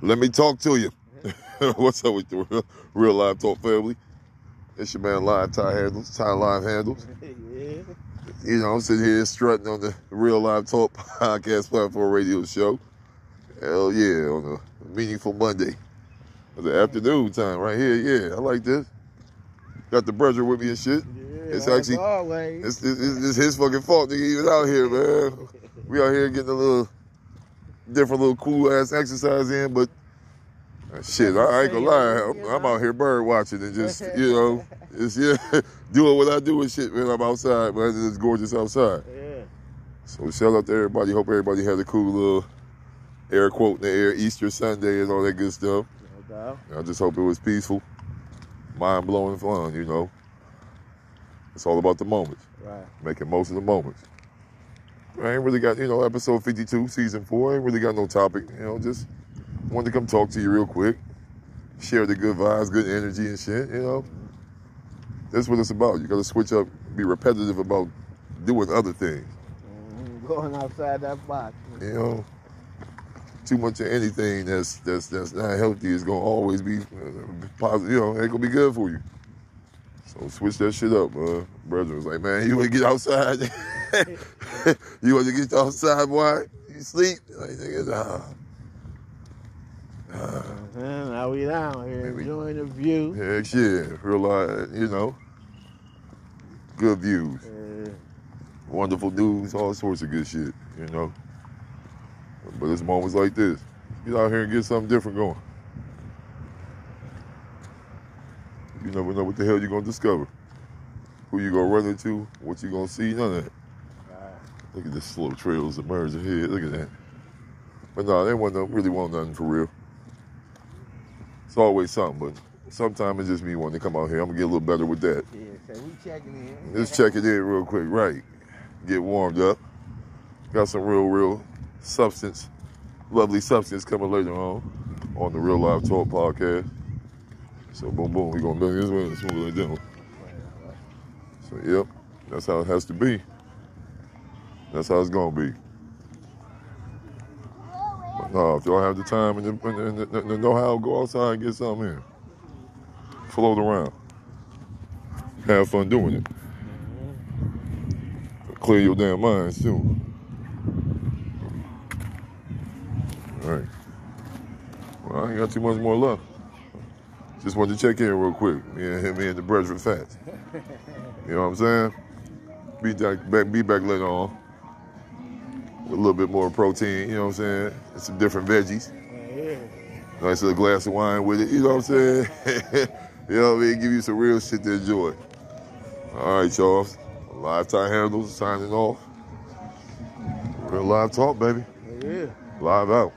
Let me talk to you. What's up with the real live talk family? It's your man Live Tie Handles, Tie Live Handles. yeah. You know, I'm sitting here strutting on the Real Live Talk podcast platform radio show. Hell yeah, on a meaningful Monday. It's The afternoon time right here, yeah, I like this. Got the brother with me and shit. Yeah, It's actually-. It's, it's, it's his fucking fault nigga even out here, man. We out here getting a little different little cool ass exercise in, but shit, I, I ain't gonna lie. I'm, I'm out here bird watching and just, you know, it's yeah, doing what I do and shit, man. I'm outside, man. It's gorgeous outside. yeah. So shout out to everybody. Hope everybody had a cool little air quote in the air Easter Sunday and all that good stuff. No doubt. I just hope it was peaceful, mind blowing fun, you know. It's all about the moments Right. making most of the moments. I ain't really got, you know, episode 52, season four. I ain't really got no topic, you know, just wanted to come talk to you real quick, share the good vibes, good energy and shit, you know. That's what it's about. You gotta switch up, be repetitive about doing other things, Mhm. Going outside that box. you know. Too much of anything that's that's that's not healthy is gonna always be uh, positive, you know, ain't gonna be good for you. So switch that shit up, uh. Brother was like, man, you wanna get outside? you wanna get outside, boy? You sleep? Like, nigga, nah. Mhm. Now we down here Maybe. enjoying the view. Heck yeah, real life, you know. Good views, Yeah. wonderful news, all sorts of good shit, you know. But it's moments like this. Get out here and get something different going. You never know what the hell you're gonna discover. Who you gonna run into, what you gonna see, none of that. Look at this slow trails emerging here. Look at that. But no, they want no, really want nothing for real. It's always something, but sometimes it's just me wanting to come out here. I'm gonna get a little better with that. Yeah, so we checking in. Let's check it in real quick, right? Get warmed up. Got some real, real substance, lovely substance coming later on on the Real Live Talk podcast. So boom, boom, we gonna do this way. What we're doing. So yep, that's how it has to be. That's how it's gonna be. But no, if y'all have the time and the, and the, the, know-how, go outside and get something in. Float around. Have fun doing it. Clear your damn mind too. All right. Well, I ain't got too much more left. Just wanted to check in real quick. Me and him, me and the Brethren Fats. You know what I'm saying? Be back, be back later on a little bit more protein. You know what I'm saying? And some different veggies. Yeah. Nice little glass of wine with it. You know what I'm saying? you know what I mean? Give you some real shit to enjoy. All right, y'all. Live tie handles signing off. Real live talk, baby. Yeah. Live out.